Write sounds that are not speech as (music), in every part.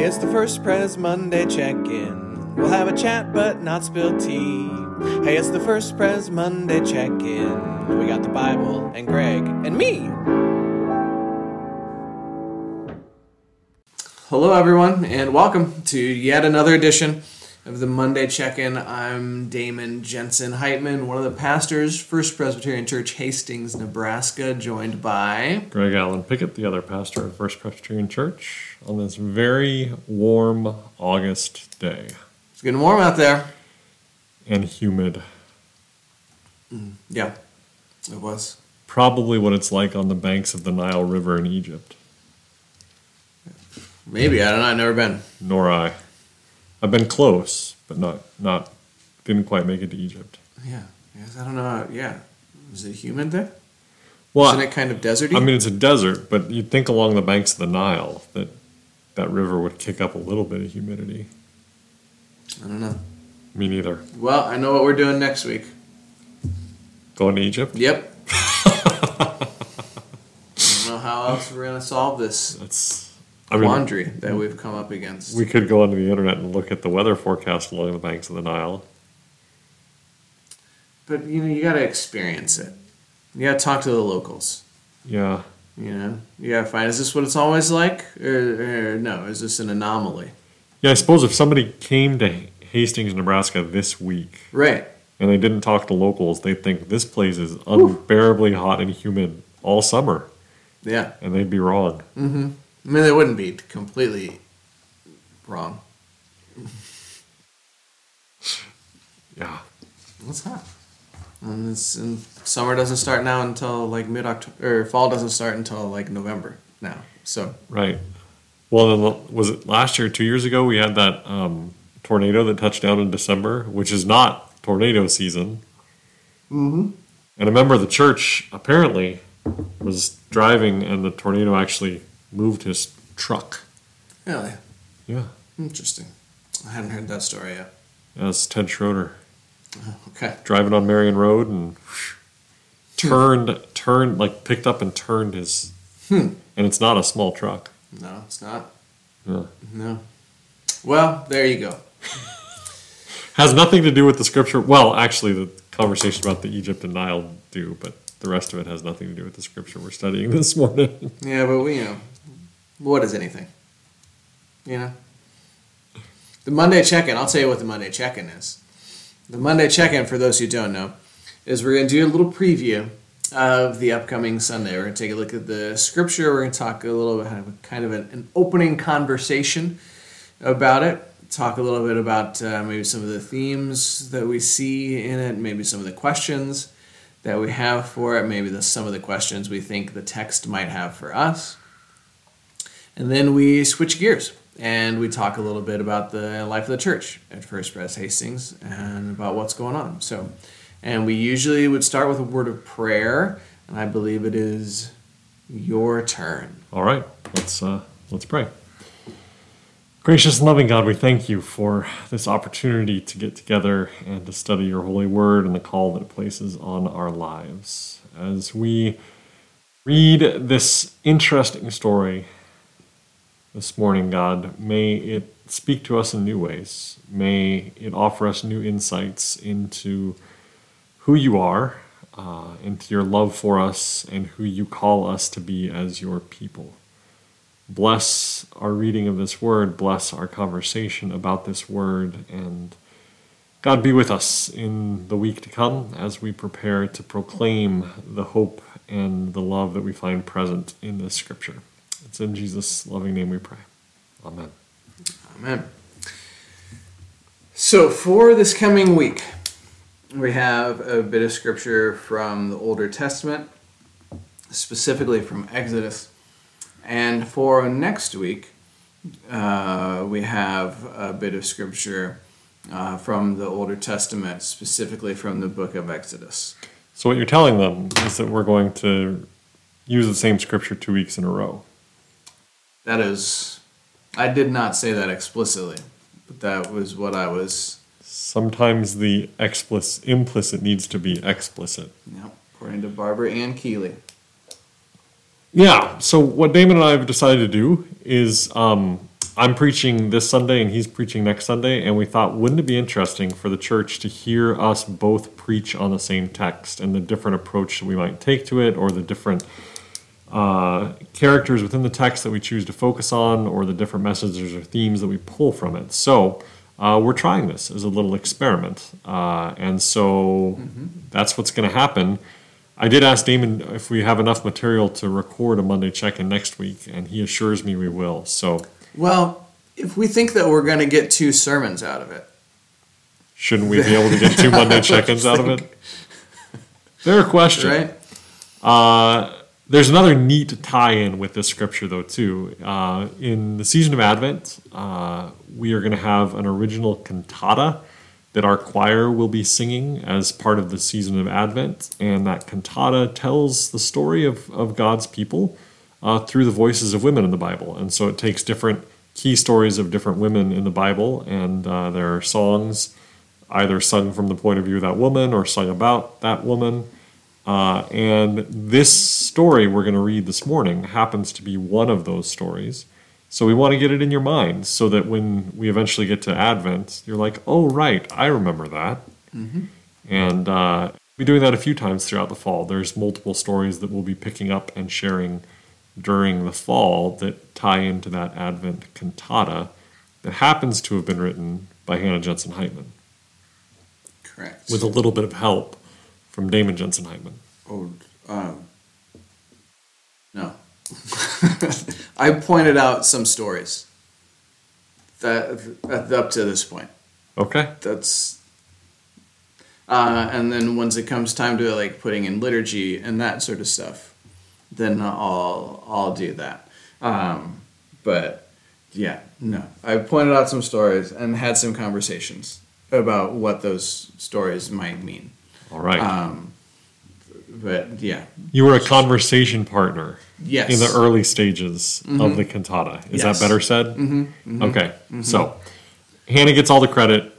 It's the first Pres Monday check in. We'll have a chat but not spill tea. Hey, it's the first Pres Monday check in. We got the Bible and Greg and me. Hello, everyone, and welcome to yet another edition of the Monday check in. I'm Damen Jensen Heitman, one of the pastors, First Presbyterian Church, Hastings, Nebraska, joined by. Greg Allen Pickett, the other pastor at First Presbyterian Church, on this very warm August day It's getting warm out there. and humid. Mm, yeah, it was. Probably what it's like on the banks of the Nile River in Egypt. Maybe, I don't know, I've never been. Nor I. I've been close, but not not didn't quite make it to Egypt. Yeah, yes, I don't know. Yeah, is it humid there? Well, Isn't it kind of deserty? I mean it's a desert, but you'd think along the banks of the Nile that that river would kick up a little bit of humidity. I don't know. Me neither. Well, I know what we're doing next week. Going to Egypt? Yep. (laughs) I don't know how else we're gonna solve this That's I mean, quandary that we've come up against. We could go onto the internet and look at the weather forecast along the banks of the Nile. but you know, you gotta experience it. You gotta talk to the locals. Yeah. You know, you gotta find is this what it's always like, or, or no? Is this an anomaly? Yeah, I suppose if somebody came to Hastings, Nebraska this week Right. and they didn't talk to locals, they'd think this place is unbearably hot and humid all summer, Yeah. and they'd be wrong. Mm-hmm. I mean, they wouldn't be completely wrong. (laughs) Yeah. What's that? And, it's, and summer doesn't start now until like mid October, or fall doesn't start until like November now. So Right. Well, then, was it last year, two years ago, we had that um, tornado that touched down in December, which is not tornado season. Mm-hmm. And I remember the church apparently was driving, and the tornado actually moved his truck. really Yeah. interesting. I hadn't heard that story yet. That's Ted Schroeder Okay. driving on Marion Road and turned, turned, like picked up and turned his. Hmm. And it's not a small truck. No, it's not. Yeah. No. Well, there you go. (laughs) Has nothing to do with the scripture. Well, actually, the conversation about the Egypt and Nile do, but the rest of it has nothing to do with the scripture we're studying (laughs) this morning. Yeah, but we, you know, what is anything? You know? The Monday check in, I'll tell you what the Monday check in is. The Monday check in, for those who don't know, is we're going to do a little preview of the upcoming Sunday. We're going to take a look at the scripture. We're going to talk a little bit, kind of an, an opening conversation about it. Talk a little bit about uh, maybe some of the themes that we see in it, maybe some of the questions that we have for it, maybe the, some of the questions we think the text might have for us. And then we switch gears and we talk a little bit about the life of the church at First Pres Hastings and about what's going on. So, and we usually would start with a word of prayer, and I believe it is your turn. All right, let's uh, let's pray. Gracious and loving God, we thank you for this opportunity to get together and to study your holy word and the call that it places on our lives. As we read this interesting story this morning, God, may it speak to us in new ways. May it offer us new insights into who you are, uh, into your love for us, and who you call us to be as your people. Bless our reading of this word, bless our conversation about this word, and God be with us in the week to come as we prepare to proclaim the hope and the love that we find present in this scripture. It's in Jesus' loving name we pray. Amen. Amen. So, for this coming week, we have a bit of scripture from the Older Testament, specifically from Exodus. And for next week, uh, we have a bit of scripture uh, from the Older Testament, specifically from the book of Exodus. So, what you're telling them is that we're going to use the same scripture two weeks in a row. That is, I did not say that explicitly, but that was what I was, Sometimes the explicit, implicit needs to be explicit. know, according to Barbara Ann Keeley. Yeah. So what Damen and I have decided to do is um, I'm preaching this Sunday and he's preaching next Sunday, and we thought, wouldn't it be interesting for the church to hear us both preach on the same text and the different approach that we might take to it, or the different uh, characters within the text that we choose to focus on, or the different messages or themes that we pull from it. So uh, we're trying this as a little experiment, uh, and so that's what's going to happen. I did ask Damen if we have enough material to record a Monday check-in next week, and he assures me we will. So Well, if we think that we're going to get two sermons out of it, shouldn't we be able to get two Monday (laughs) check-ins out of it? Fair question. right? Uh, there's another neat tie-in with this scripture, though, too. Uh, in the season of Advent, uh, we are going to have an original cantata that our choir will be singing as part of the season of Advent, and that cantata tells the story of, of God's people uh, through the voices of women in the Bible. And so it takes different key stories of different women in the Bible, and uh, there are songs either sung from the point of view of that woman or sung about that woman. Uh, and this story we're going to read this morning happens to be one of those stories. So we want to get it in your mind so that when we eventually get to Advent, you're like, oh, right, I remember that. And uh, we're doing that a few times throughout the fall. There's multiple stories that we'll be picking up and sharing during the fall that tie into that Advent cantata that happens to have been written by Hannah Jensen Heitman Correct. with a little bit of help from Damen Jensen Heitman. Oh, um, no. (laughs) I pointed out some stories that up to this point. Okay. That's uh, and then once it comes time to like putting in liturgy and that sort of stuff, then I'll I'll do that. Um, but yeah, no, I pointed out some stories and had some conversations about what those stories might mean. All right. Um, but yeah, you were a conversation partner yes, in the early stages of the cantata. Is Yes. that better said? Mm-hmm. Okay. So Hannah gets all the credit.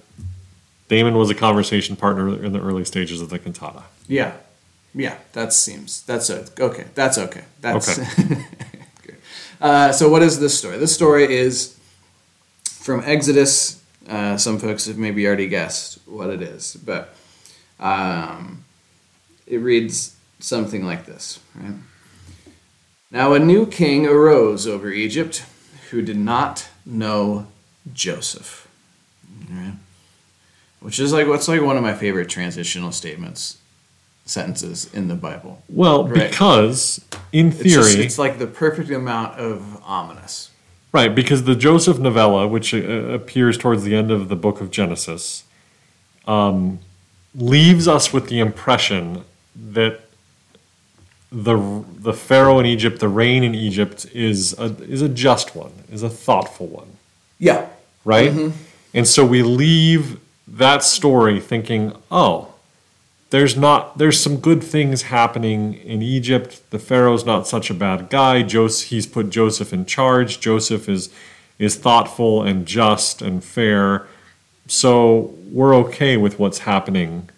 Damen was a conversation partner in the early stages of the cantata. Yeah, yeah, that seems that's a, okay. That's okay. That's Okay. (laughs) Uh, so. What is this story? This story is from Exodus. Uh, some folks have maybe already guessed what it is, but um, it reads something like this. Right? Now a new king arose over Egypt, who did not know Joseph. Right? Which is like what's like one of my favorite transitional statements sentences in the Bible. Well, Right. because in It's, just- theory, it's like the perfect amount of ominous. right, because the Joseph novella, which uh, appears towards the end of the book of Genesis, um, leaves us with the impression that the the Pharaoh in Egypt, the reign in Egypt, is a, is a just one, is a thoughtful one. Yeah. right? Mm-hmm. And so we leave that story thinking, oh, there's not there's some good things happening in Egypt. The Pharaoh's not such a bad guy. Joseph, he's put Joseph in charge. Joseph is is thoughtful and just and fair. So we're okay with what's happening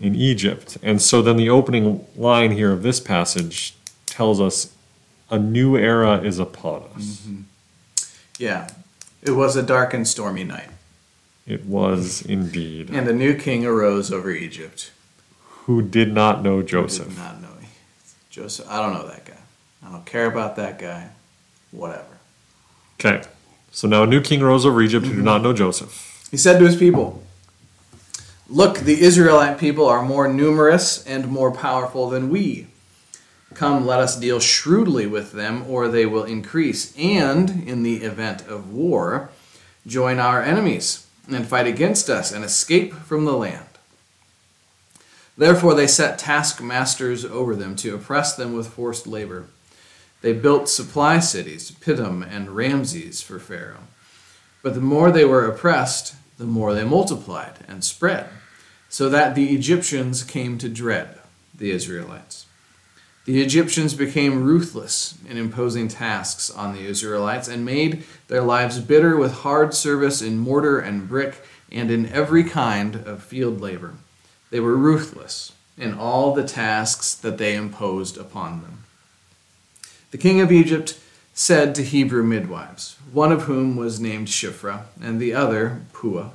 in Egypt. And so then the opening line here of this passage tells us a new era is upon us. Mm-hmm. Yeah. It was a dark and stormy night, It was indeed. and a new king arose over Egypt. who did not know who Did Joseph. not know Joseph. I don't know that guy. I don't care about that guy. Whatever. Okay, so now a new king arose over Egypt who did mm-hmm. not know Joseph. He said to his people, Look, the Israelite people are more numerous and more powerful than we. Come, let us deal shrewdly with them, or they will increase, and, in the event of war, join our enemies and fight against us and escape from the land. Therefore, they set taskmasters over them to oppress them with forced labor. They built supply cities, Pithom and Ramses, for Pharaoh. But the more they were oppressed, the more they multiplied and spread, so that the Egyptians came to dread the Israelites. The Egyptians became ruthless in imposing tasks on the Israelites and made their lives bitter with hard service in mortar and brick and in every kind of field labor. They were ruthless in all the tasks that they imposed upon them. The king of Egypt said to Hebrew midwives, one of whom was named Shiphrah, and the other Puah.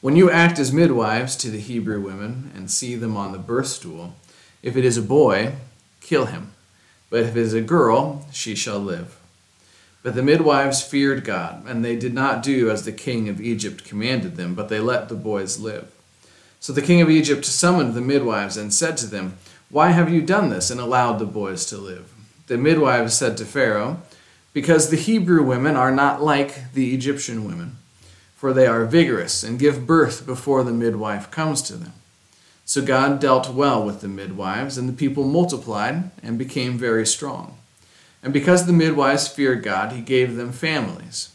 When you act as midwives to the Hebrew women and see them on the birth stool, if it is a boy, kill him, but if it is a girl, she shall live. But the midwives feared God, and they did not do as the king of Egypt commanded them, but they let the boys live. So the king of Egypt summoned the midwives and said to them, Why have you done this and allowed the boys to live? The midwives said to Pharaoh, Because the Hebrew women are not like the Egyptian women, for they are vigorous and give birth before the midwife comes to them. So God dealt well with the midwives, and the people multiplied and became very strong. And because the midwives feared God, he gave them families.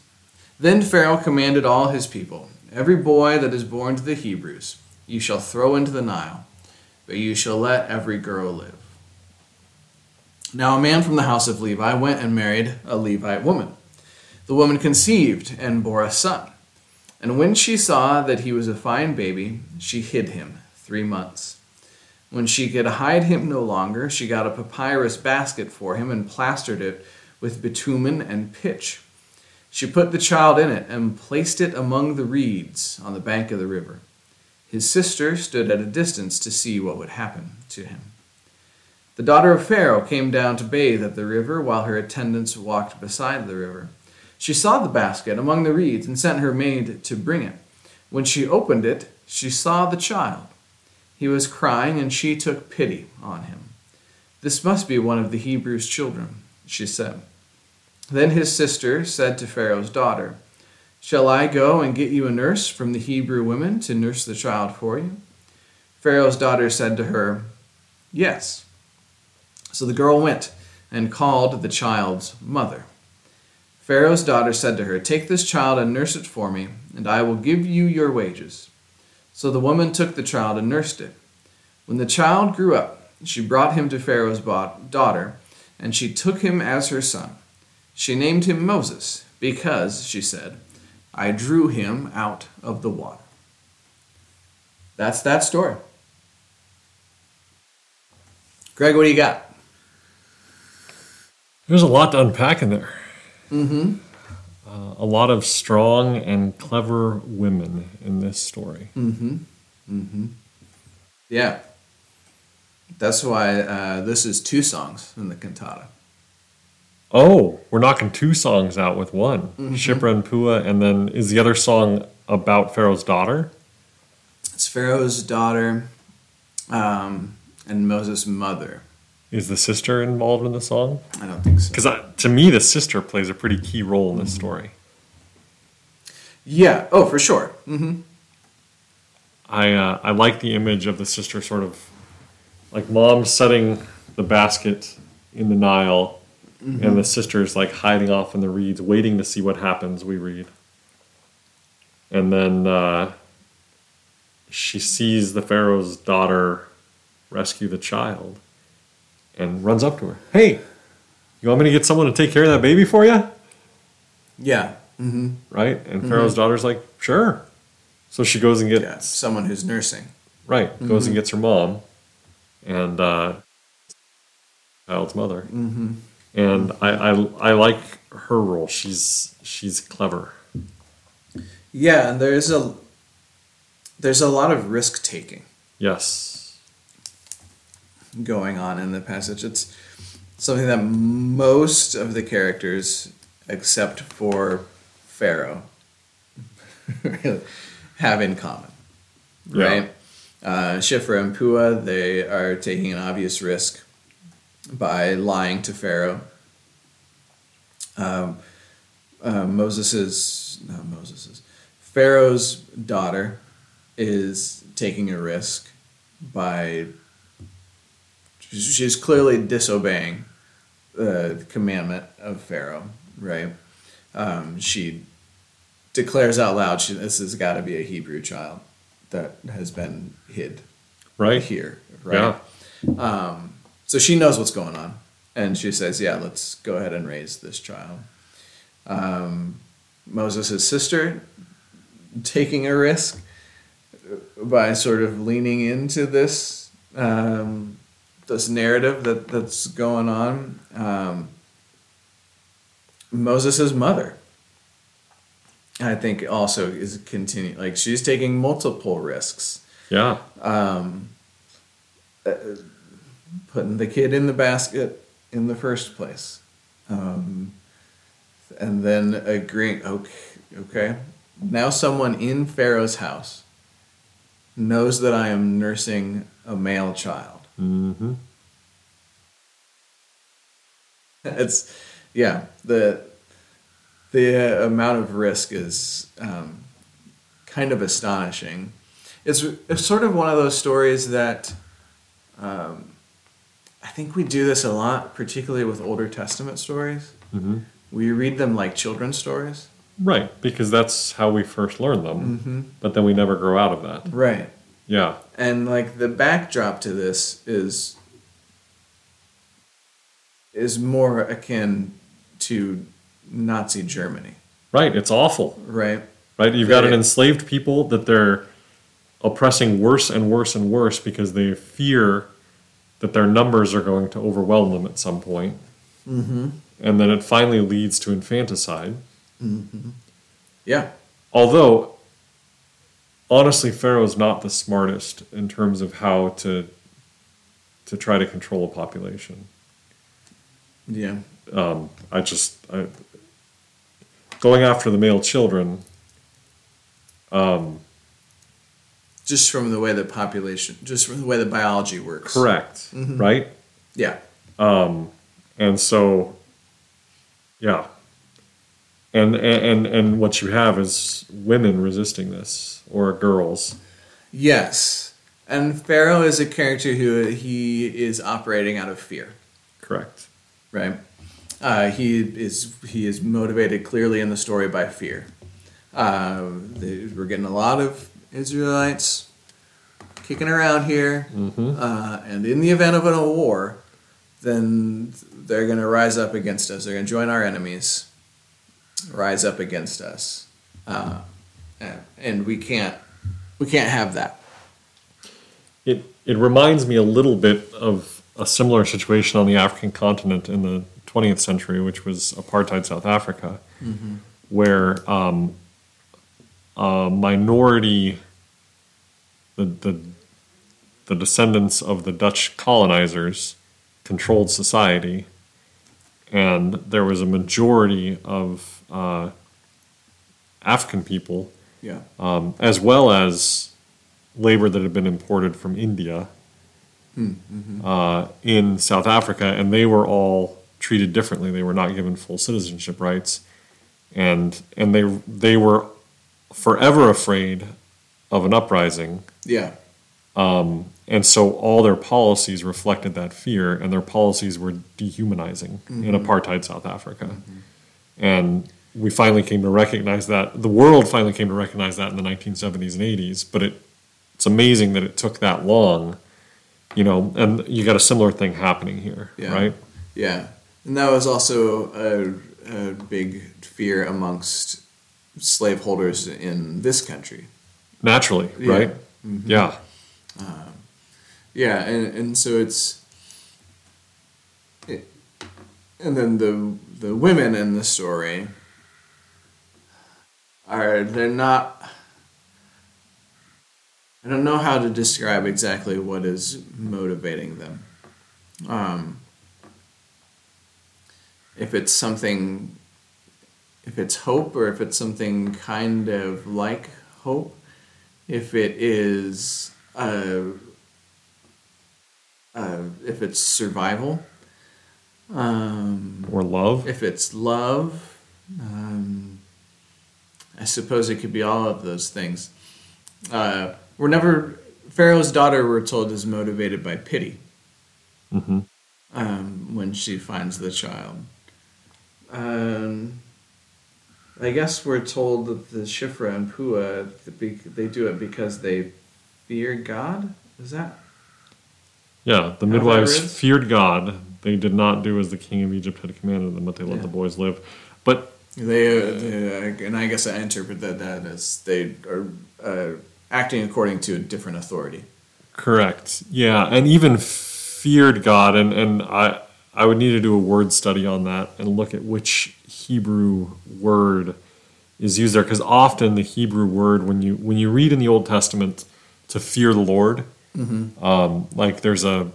Then Pharaoh commanded all his people Every boy that is born to the Hebrews you shall throw into the Nile, but you shall let every girl live. Now a man from the house of Levi went and married a Levite woman. The woman conceived and bore a son. And when she saw that he was a fine baby, she hid him three months. When she could hide him no longer, she got a papyrus basket for him and plastered it with bitumen and pitch. She put the child in it and placed it among the reeds on the bank of the river. His sister stood at a distance to see what would happen to him. The daughter of Pharaoh came down to bathe at the river while her attendants walked beside the river. She saw the basket among the reeds and sent her maid to bring it. When she opened it, she saw the child. He was crying, and she took pity on him. This must be one of the Hebrews' children, she said. Then his sister said to Pharaoh's daughter, Shall I go and get you a nurse from the Hebrew women to nurse the child for you? Pharaoh's daughter said to her, Yes. So the girl went and called the child's mother. Pharaoh's daughter said to her, Take this child and nurse it for me, and I will give you your wages. So the woman took the child and nursed it. When the child grew up, she brought him to Pharaoh's daughter, and she took him as her son. She named him Moses, because, she said, I drew him out of the water. That's that story. Greg, what do you got? There's a lot to unpack in there. Mm-hmm. Uh, a lot of strong and clever women in this story. Mm-hmm. Mm-hmm. Yeah. That's why uh, this is two songs in the cantata. Oh, we're knocking two songs out with one. Mm-hmm. Shiphrah and Puah, and then is the other song about Pharaoh's daughter? It's Pharaoh's daughter um, and Moses' mother. Is the sister involved in the song? I don't think so. Because to me, the sister plays a pretty key role in this mm-hmm. story. Yeah. Oh, for sure. Mm-hmm. I uh, I like the image of the sister sort of like mom setting the basket in the Nile, mm-hmm. and the sister's like hiding off in the reeds, waiting to see what happens. We read, and then uh, she sees the pharaoh's daughter rescue the child and runs up to her. Hey, you want me to get someone to take care of that baby for you? Yeah. Mm-hmm. Right? And mm-hmm. Pharaoh's daughter's like, sure. So she goes and gets yeah, someone who's nursing. Right. Mm-hmm. Goes and gets her mom and uh, child's mother. Mm-hmm. And I, I, I like her role. She's she's clever. Yeah, and there's a there's a lot of risk taking. Yes going on in the passage. It's something that most of the characters, except for Pharaoh, (laughs) have in common. Right? Yeah. Uh, Shiphrah and Puah, they are taking an obvious risk by lying to Pharaoh. Um, uh, Moses's not Moses's Pharaoh's daughter is taking a risk by she's clearly disobeying the commandment of Pharaoh, right? Um, she declares out loud, she, "This has got to be a Hebrew child that has been hid right here, right?" Yeah. Um, so she knows what's going on, and she says, "Yeah, let's go ahead and raise this child." Um, Moses' sister taking a risk by sort of leaning into this um, this narrative that that's going on. Um, Moses' mother, I think, also is continuing. Like she's taking multiple risks. Yeah. putting the kid in the basket in the first place. Um, and then agreeing, okay, okay, now someone in Pharaoh's house knows that I am nursing a male child. Mm-hmm. (laughs) It's, yeah, the, the amount of risk is um, kind of astonishing. It's, it's sort of one of those stories that um, I think we do this a lot, particularly with Older Testament stories. Mm-hmm. We read them like children's stories. Right, because that's how we first learn them, Mm-hmm. but then we never grow out of that. Right. Yeah. And like the backdrop to this is is more akin to Nazi Germany, Right, it's awful. right? Right? You've got an enslaved people that they're oppressing worse and worse and worse because they fear that their numbers are going to overwhelm them at some point. Mm-hmm. And then it finally leads to infanticide. Yeah. Although, honestly, Pharaoh's not the smartest in terms of how to to try to control a population. Yeah. Um, I just I, going after the male children. Um, Just from the way the population, just from the way the biology works. correct, right? Yeah. Um, and so, yeah. And, and and what you have is women resisting this, or girls. Yes. And Pharaoh is a character who he is operating out of fear. Correct. right? Uh, he is he is motivated clearly in the story by fear. Uh, they, we're getting a lot of Israelites kicking around here, Mm-hmm. uh, and in the event of a war, then they're going to rise up against us. They're going to join our enemies, rise up against us, uh, and, we can't we can't have that. It it reminds me a little bit of a similar situation on the African continent in the 20th century, which was apartheid South Africa, where um, a minority, the, the the descendants of the Dutch colonizers, controlled society, and there was a majority of uh, African people Yeah. um, as well as labor that had been imported from India uh, in South Africa, and they were all treated differently. They were not given full citizenship rights, and and they they were forever afraid of an uprising, Yeah. and so all their policies reflected that fear, and their policies were dehumanizing in apartheid South Africa, and we finally came to recognize that the world finally came to recognize that in the 1970s and 80s but it it's amazing that it took that long you know and you got a similar thing happening here Yeah. right Yeah, and that was also a, a big fear amongst slaveholders in this country. naturally Yeah. right mm-hmm. yeah uh, Yeah, and, and so it's, it, and then the the women in the story are they're not. I don't know how to describe exactly what is motivating them. Um, if it's something, if it's hope, or if it's something kind of like hope, if it is, uh, uh, if it's survival, um, or love if it's love, um, I suppose it could be all of those things. Uh, we're never Pharaoh's daughter. We're told is motivated by pity hmm um, when she finds the child. Um, I guess we're told that the Shiphrah and Puah they do it because they fear God. Is that yeah the midwives feared god they did not do as the king of egypt had commanded them but they let Yeah. the boys live but They, uh, they, and I guess I interpret that, that as they are uh, acting according to a different authority. Correct. Yeah, and even feared God, and and I I would need to do a word study on that and look at which Hebrew word is used there because often the Hebrew word when you when you read in the Old Testament to fear the Lord, um, like there's a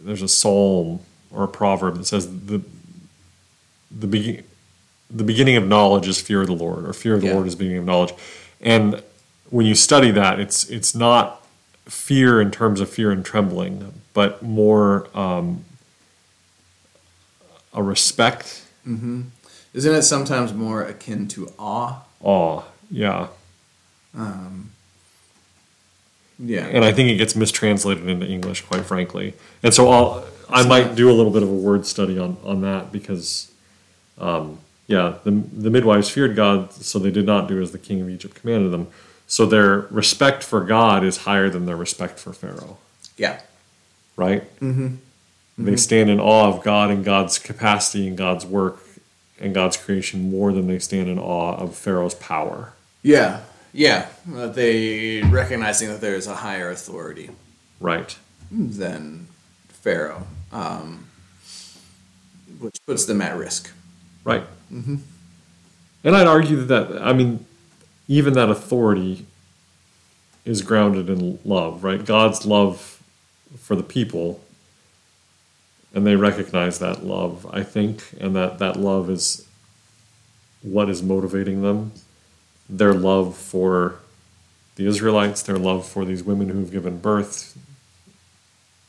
there's a psalm or a proverb that says the the begin the beginning of knowledge is fear of the Lord, or fear of the Yeah. Lord is beginning of knowledge. And when you study that, it's it's not fear in terms of fear and trembling, but more um, a respect, Isn't it sometimes more akin to awe? awe. Yeah, Yeah. and I think it gets mistranslated into English, quite frankly. And so I'll I might do a little bit of a word study on on that because, um, yeah, the the midwives feared God, so they did not do as the king of Egypt commanded them. So their respect for God is higher than their respect for Pharaoh, yeah. right? Mm-hmm. They stand in awe of God and God's capacity and God's work and God's creation more than they stand in awe of Pharaoh's power. Yeah. Yeah. Uh, they recognizing that there is a higher authority Right. than Pharaoh, um, which puts them at risk. Right. Mm-hmm. And I'd argue that, that, I mean, even that authority is grounded in love, right? God's love for the people, and they recognize that love, I think, and that that love is what is motivating them. Their love for the Israelites, their love for these women who've given birth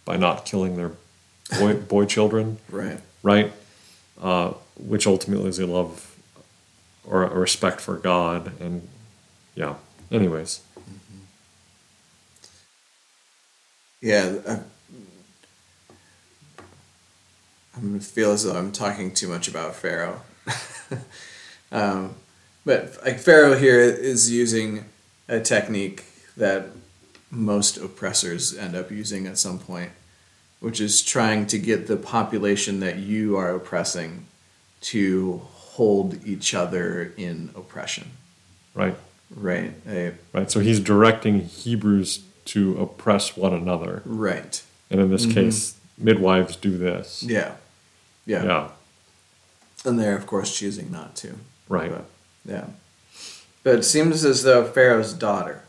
by not killing their boy, boy children Right. right? Uh, which ultimately is a love or a respect for God, and yeah. Anyways, Yeah. I, I'm feel as though I'm talking too much about Pharaoh. (laughs) um, but like Pharaoh here is using a technique that most oppressors end up using at some point, which is trying to get the population that you are oppressing to hold each other in oppression. right, Right. A, right. So he's directing Hebrews to oppress one another, right. and in this mm-hmm. case, midwives do this. Yeah. Yeah. Yeah, And they're of course choosing not to. right. But, yeah. But it seems as though Pharaoh's daughter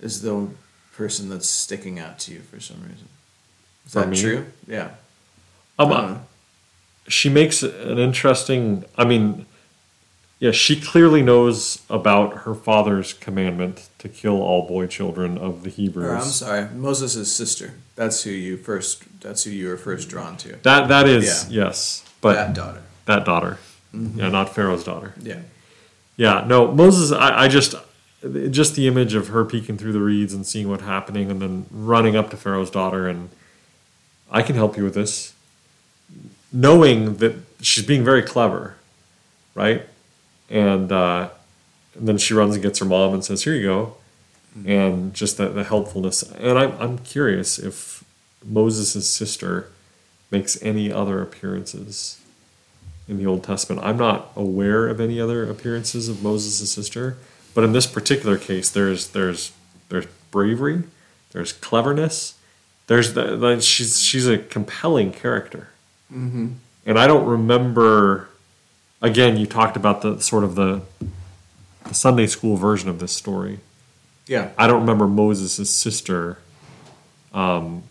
is the person that's sticking out to you for some reason. Is that me? true? Yeah. Um, I she makes an interesting. I mean, yeah, she clearly knows about her father's commandment to kill all boy children of the Hebrews. Or, I'm sorry, Moses' sister. That's who you first. That's who you were first drawn to. That that is yes, but that daughter. that daughter, yeah, not Pharaoh's daughter. Yeah. Yeah, no, Moses. I, I just just the image of her peeking through the reeds and seeing what's happening, and then running up to Pharaoh's daughter, and I can help you with this, knowing that she's being very clever, right? And, uh, and then she runs and gets her mom and says, "Here you go," and just the, the helpfulness. And I'm I'm curious if Moses' sister makes any other appearances in the Old Testament. I'm not aware of any other appearances of Moses' sister, but in this particular case, there's there's there's bravery, there's cleverness, there's the, the she's she's a compelling character, mm-hmm. and I don't remember. Again, you talked about the sort of the, the Sunday school version of this story. Yeah. I don't remember Moses' sister um,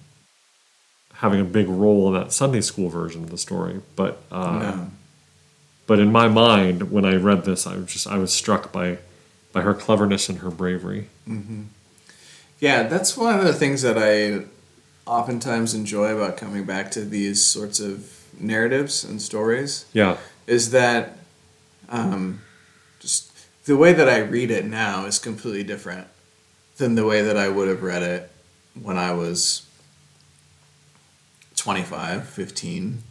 having a big role in that Sunday school version of the story, but uh, No. but in my mind, when I read this, I was just I was struck by by her cleverness and her bravery. Yeah, that's one of the things that I oftentimes enjoy about coming back to these sorts of narratives and stories. Yeah, is that um, just the way that I read it now is completely different than the way that I would have read it when I was 25, 15,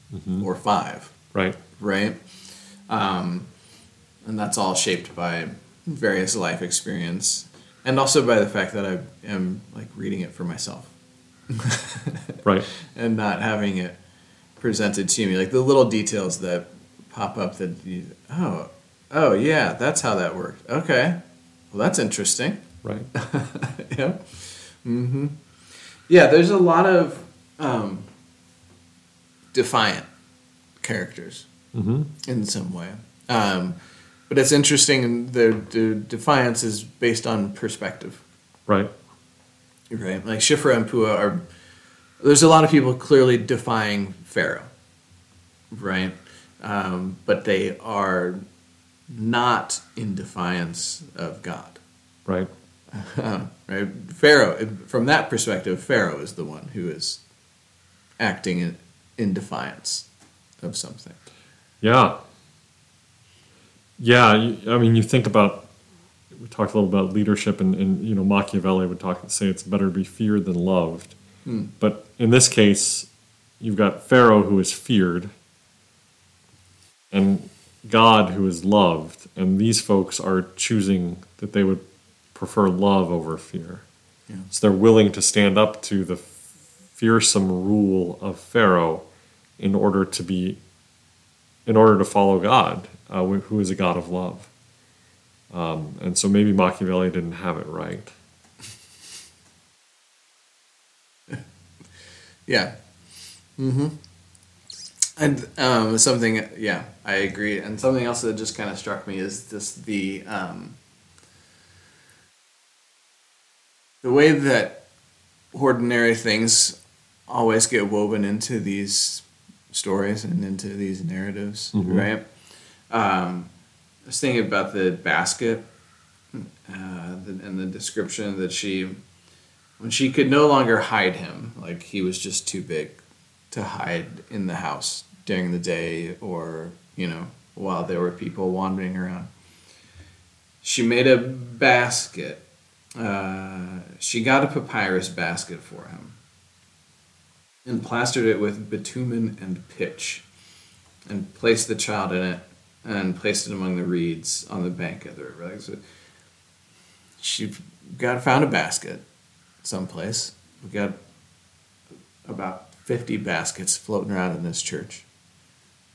or 5, right. right? Um, and that's all shaped by various life experience and also by the fact that I am like reading it for myself (laughs) Right. and not having it presented to me like the little details that pop up that you oh oh yeah that's how that worked okay well that's interesting Right. (laughs) yeah mm-hmm. yeah there's a lot of um, defiant characters Mm-hmm. in some way. Um, but it's interesting. The, the defiance is based on perspective, Right. Right? Like Shiphrah and Puah are. There's a lot of people clearly defying Pharaoh, right? Um, but they are not in defiance of God. Right. right? Pharaoh, from that perspective, Pharaoh is the one who is acting in, in defiance of something. Yeah. Yeah. I mean, you think about, we talked a little about leadership, and, and you know, Machiavelli would talk say it's better to be feared than loved. But in this case, you've got Pharaoh who is feared, and God who is loved, and these folks are choosing that they would prefer love over fear. Yeah. So they're willing to stand up to the fearsome rule of Pharaoh in order to be in order to follow God, uh, who is a God of love. Um, and so maybe Machiavelli didn't have it right. (laughs) Yeah. Mm-hmm. And um, something, yeah, I agree. And something else that just kind of struck me is this the um, the way that ordinary things always get woven into these stories and into these narratives, Mhm. right? Um, I was thinking about the basket uh, and the description that she when she could no longer hide him, like he was just too big to hide in the house during the day or, you know, while there were people wandering around. She made a basket. Uh, she got a papyrus basket for him and plastered it with bitumen and pitch and placed the child in it and placed it among the reeds on the bank of the river. Like, so she got found a basket someplace. We got about fifty baskets floating around in this church,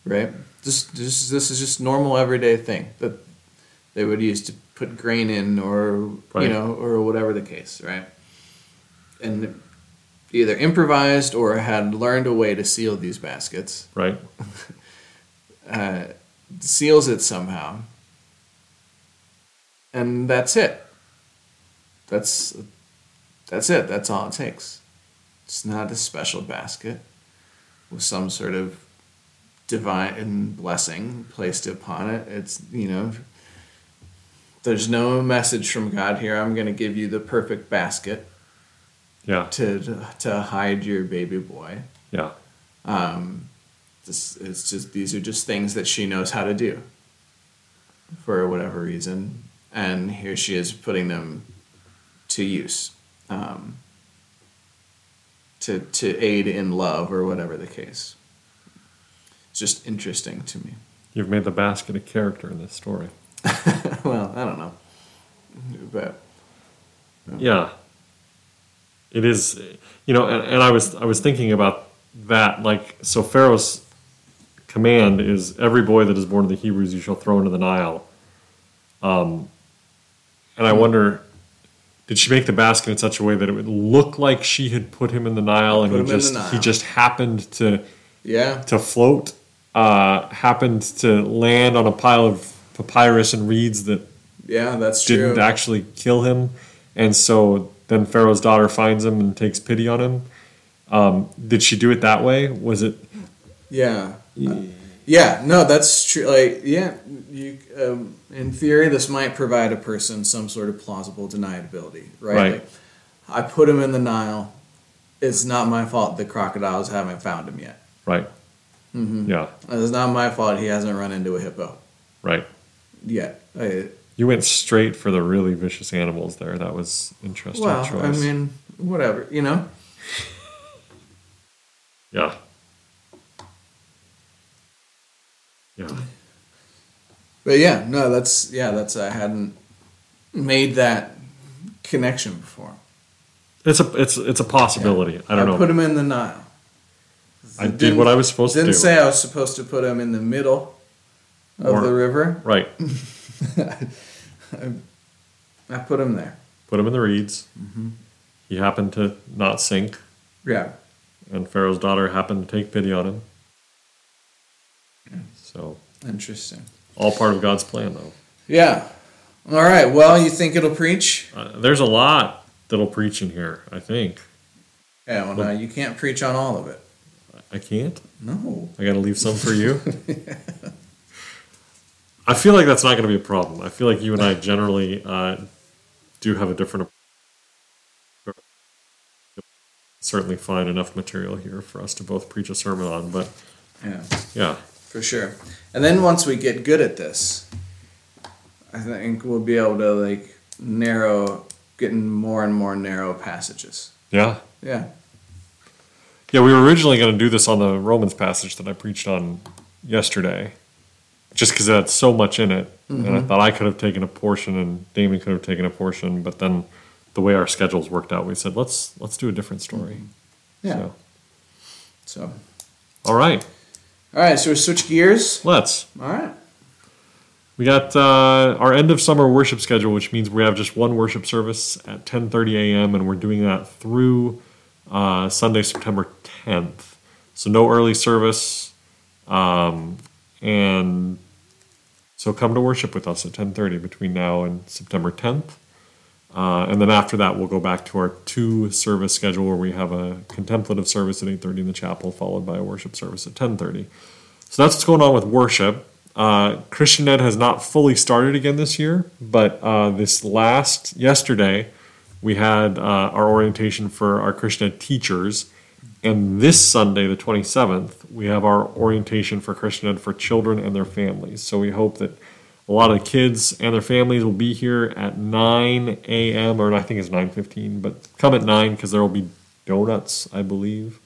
right? Just, just this is just normal everyday thing that they would use to put grain in, or Right. you know, or whatever the case, right? And either improvised or had learned a way to seal these baskets. Right? (laughs) Uh, seals it somehow, and that's it. That's that's it. That's all it takes. It's not a special basket with some sort of divine blessing placed upon it. It's you know. There's no message from God here. I'm going to give you the perfect basket Yeah. to to hide your baby boy. Yeah. Um, this it's just these are just things that she knows how to do for whatever reason, and here she is putting them to use um, to to aid in love or whatever the case. It's just interesting to me. You've made the basket a character in this story. (laughs) well, I don't know, but Yeah. It is, you know, and, and I was I was thinking about that. Like, so Pharaoh's command is every boy that is born of the Hebrews you shall throw into the Nile. Um, and I wonder, did she make the basket in such a way that it would look like she had put him in the Nile, and he him in the just he just happened to yeah, to float, uh, happened to land on a pile of papyrus and reeds that yeah, that's didn't true. actually kill him, and so then Pharaoh's daughter finds him and takes pity on him. Um, did she do it that way? Was it? Yeah. Uh, yeah, no, that's true. Like, yeah, you, um, in theory, this might provide a person some sort of plausible deniability, right? Right. Like, I put him in the Nile. It's not my fault the crocodiles haven't found him yet. Right. Mm-hmm. Yeah. It's not my fault he hasn't run into a hippo Right. yet. I, You went straight for the really vicious animals there. That was interesting well, choice. I mean, whatever, you know? yeah. Yeah. But yeah, no, that's, yeah, that's, I hadn't made that connection before. It's a it's it's a possibility. I don't know. put him in the Nile. I did what I was supposed to Didn't say I was supposed to put him in the middle of Or- the river. right. (laughs) I put him there. Put him in the reeds. Mm-hmm. He happened to not sink, Yeah. and Pharaoh's daughter happened to take pity on him. So Interesting. all part of God's plan, though. Yeah. All right. Well, you think it'll preach? Uh, there's a lot that'll preach in here. I think Yeah. Well, no, you can't preach on all of it. I can't. No. I got to leave some for you. (laughs) I feel like that's not going to be a problem. I feel like you and I generally uh, do have a different. Certainly find enough material here for us to both preach a sermon on, but Yeah. yeah, For sure. And then once we get good at this, I think we'll be able to like narrow, getting more and more narrow passages. yeah, Yeah. yeah. We were originally going to do this on the Romans passage that I preached on yesterday, just because it had so much in it, and I mm-hmm. thought I could have taken a portion and Damen could have taken a portion, but then the way our schedules worked out, we said let's let's do a different story. Yeah. So, So, all right, all right. So we switch gears. let's. All right. We got uh, our end of summer worship schedule, which means we have just one worship service at 10:30 a.m. and we're doing that through uh, Sunday, September 10th. So no early service, um, and so come to worship with us at 10:30 between now and September 10th. Uh, and then after that, we'll go back to our two service schedule where we have a contemplative service at 8:30 in the chapel, followed by a worship service at 10:30. So that's what's going on with worship. Uh, Christian Ed has not fully started again this year, but uh, this last yesterday we had uh, our orientation for our Christian Ed teachers, and this Sunday, the 27th, we have our orientation for Christian Ed for children and their families. So we hope that a lot of the kids and their families will be here at 9 a.m. or I think it's 9:15, but come at 9 because there will be donuts, I believe.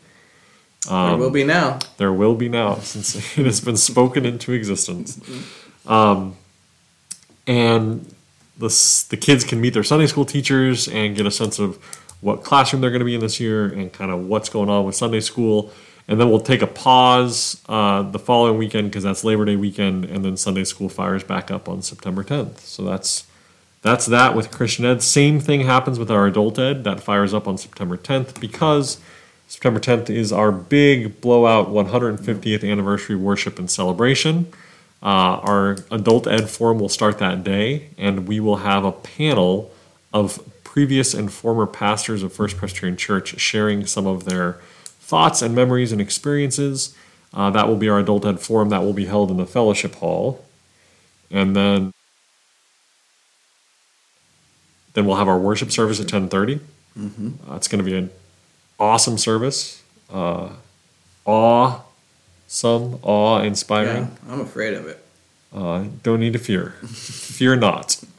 there will be now. There will be now, (laughs) since it has been spoken into existence. Um, and the, the kids can meet their Sunday school teachers and get a sense of what classroom they're going to be in this year and kind of what's going on with Sunday school. And then we'll take a pause uh, the following weekend because that's Labor Day weekend, and then Sunday school fires back up on September 10th. So that's that's that with Christian Ed. Same thing happens with our adult ed that fires up on September 10th because September 10th is our big blowout 150th anniversary worship and celebration. Uh, our adult ed forum will start that day, and we will have a panel of previous and former pastors of First Presbyterian Church sharing some of their thoughts and memories and experiences. Uh, that will be our adult ed forum that will be held in the fellowship hall. And then then we'll have our worship service at 10:30. Uh, it's going to be an awesome service. Uh, awe, some awe inspiring. Yeah, I'm afraid of it. Uh, don't need to fear. fear not. (laughs)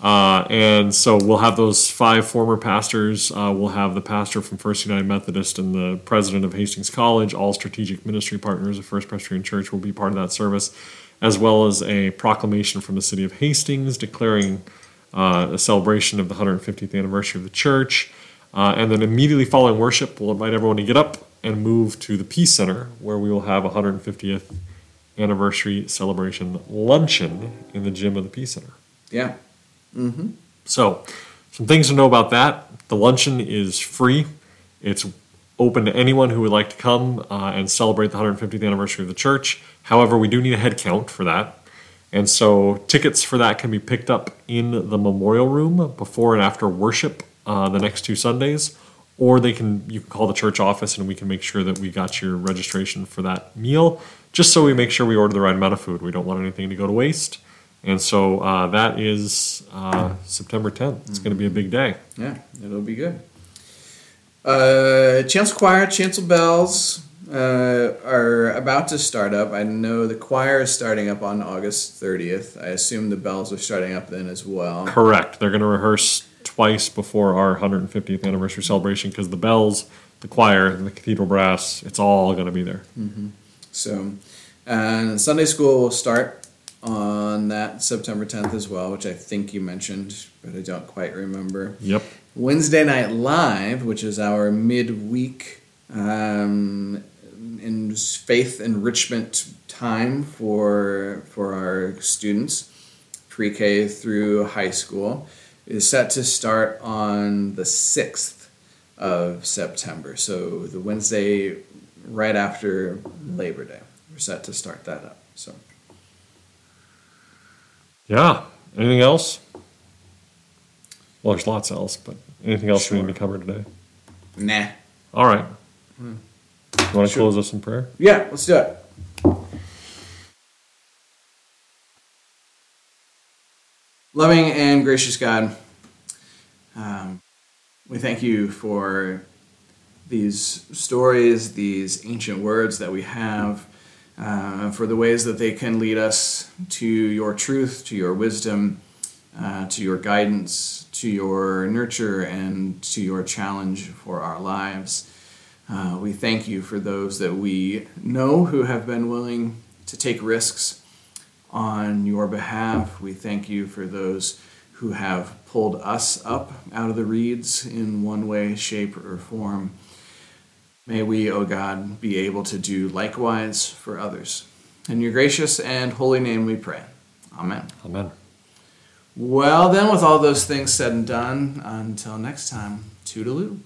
Uh, and so we'll have those five former pastors. Uh, we'll have the pastor from First United Methodist and the president of Hastings College. All strategic ministry partners of First Presbyterian Church will be part of that service, as well as a proclamation from the city of Hastings declaring uh, a celebration of the 150th anniversary of the church. Uh, and then immediately following worship, we'll invite everyone to get up and move to the Peace Center, where we will have a 150th anniversary celebration luncheon in the gym of the Peace Center. Yeah. So, some things to know about that. The luncheon is free. It's open to anyone who would like to come uh, and celebrate the 150th anniversary of the church. However, we do need a head count for that. And so, tickets for that can be picked up in the memorial room before and after worship uh, the next two Sundays, or they can you can call the church office and we can make sure that we got your registration for that meal, just so we make sure we order the right amount of food. We don't want anything to go to waste. And so uh, that is uh, September 10th. It's going to be a big day. Yeah, it'll be good. Uh, Chancel Choir, Chancel Bells uh, are about to start up. I know the choir is starting up on August 30th. I assume the bells are starting up then as well. Correct. They're going to rehearse twice before our 150th anniversary celebration because the bells, the choir, the cathedral brass, it's all going to be there. So, and Sunday school will start on that September 10th as well, which I think you mentioned, but I don't quite remember. Yep. Wednesday Night Live, which is our midweek um, in faith enrichment time for for our students, pre-K through high school, is set to start on the sixth of September. So the Wednesday right after Labor Day, we're set to start that up. So Yeah. Anything else? Well, there's lots else, but anything else we need Sure. to cover today? nah. All right. You want to Sure. close us in prayer? Yeah, let's do it. Loving and gracious God, um, we thank you for these stories, these ancient words that we have, uh, for the ways that they can lead us to your truth, to your wisdom, uh, to your guidance, to your nurture, and to your challenge for our lives. Uh, we thank you for those that we know who have been willing to take risks on your behalf. We thank you for those who have pulled us up out of the reeds in one way, shape, or form. May we, O God, be able to do likewise for others. In your gracious and holy name we pray. Amen. Amen. Well, then, with all those things said and done, until next time, toodaloo.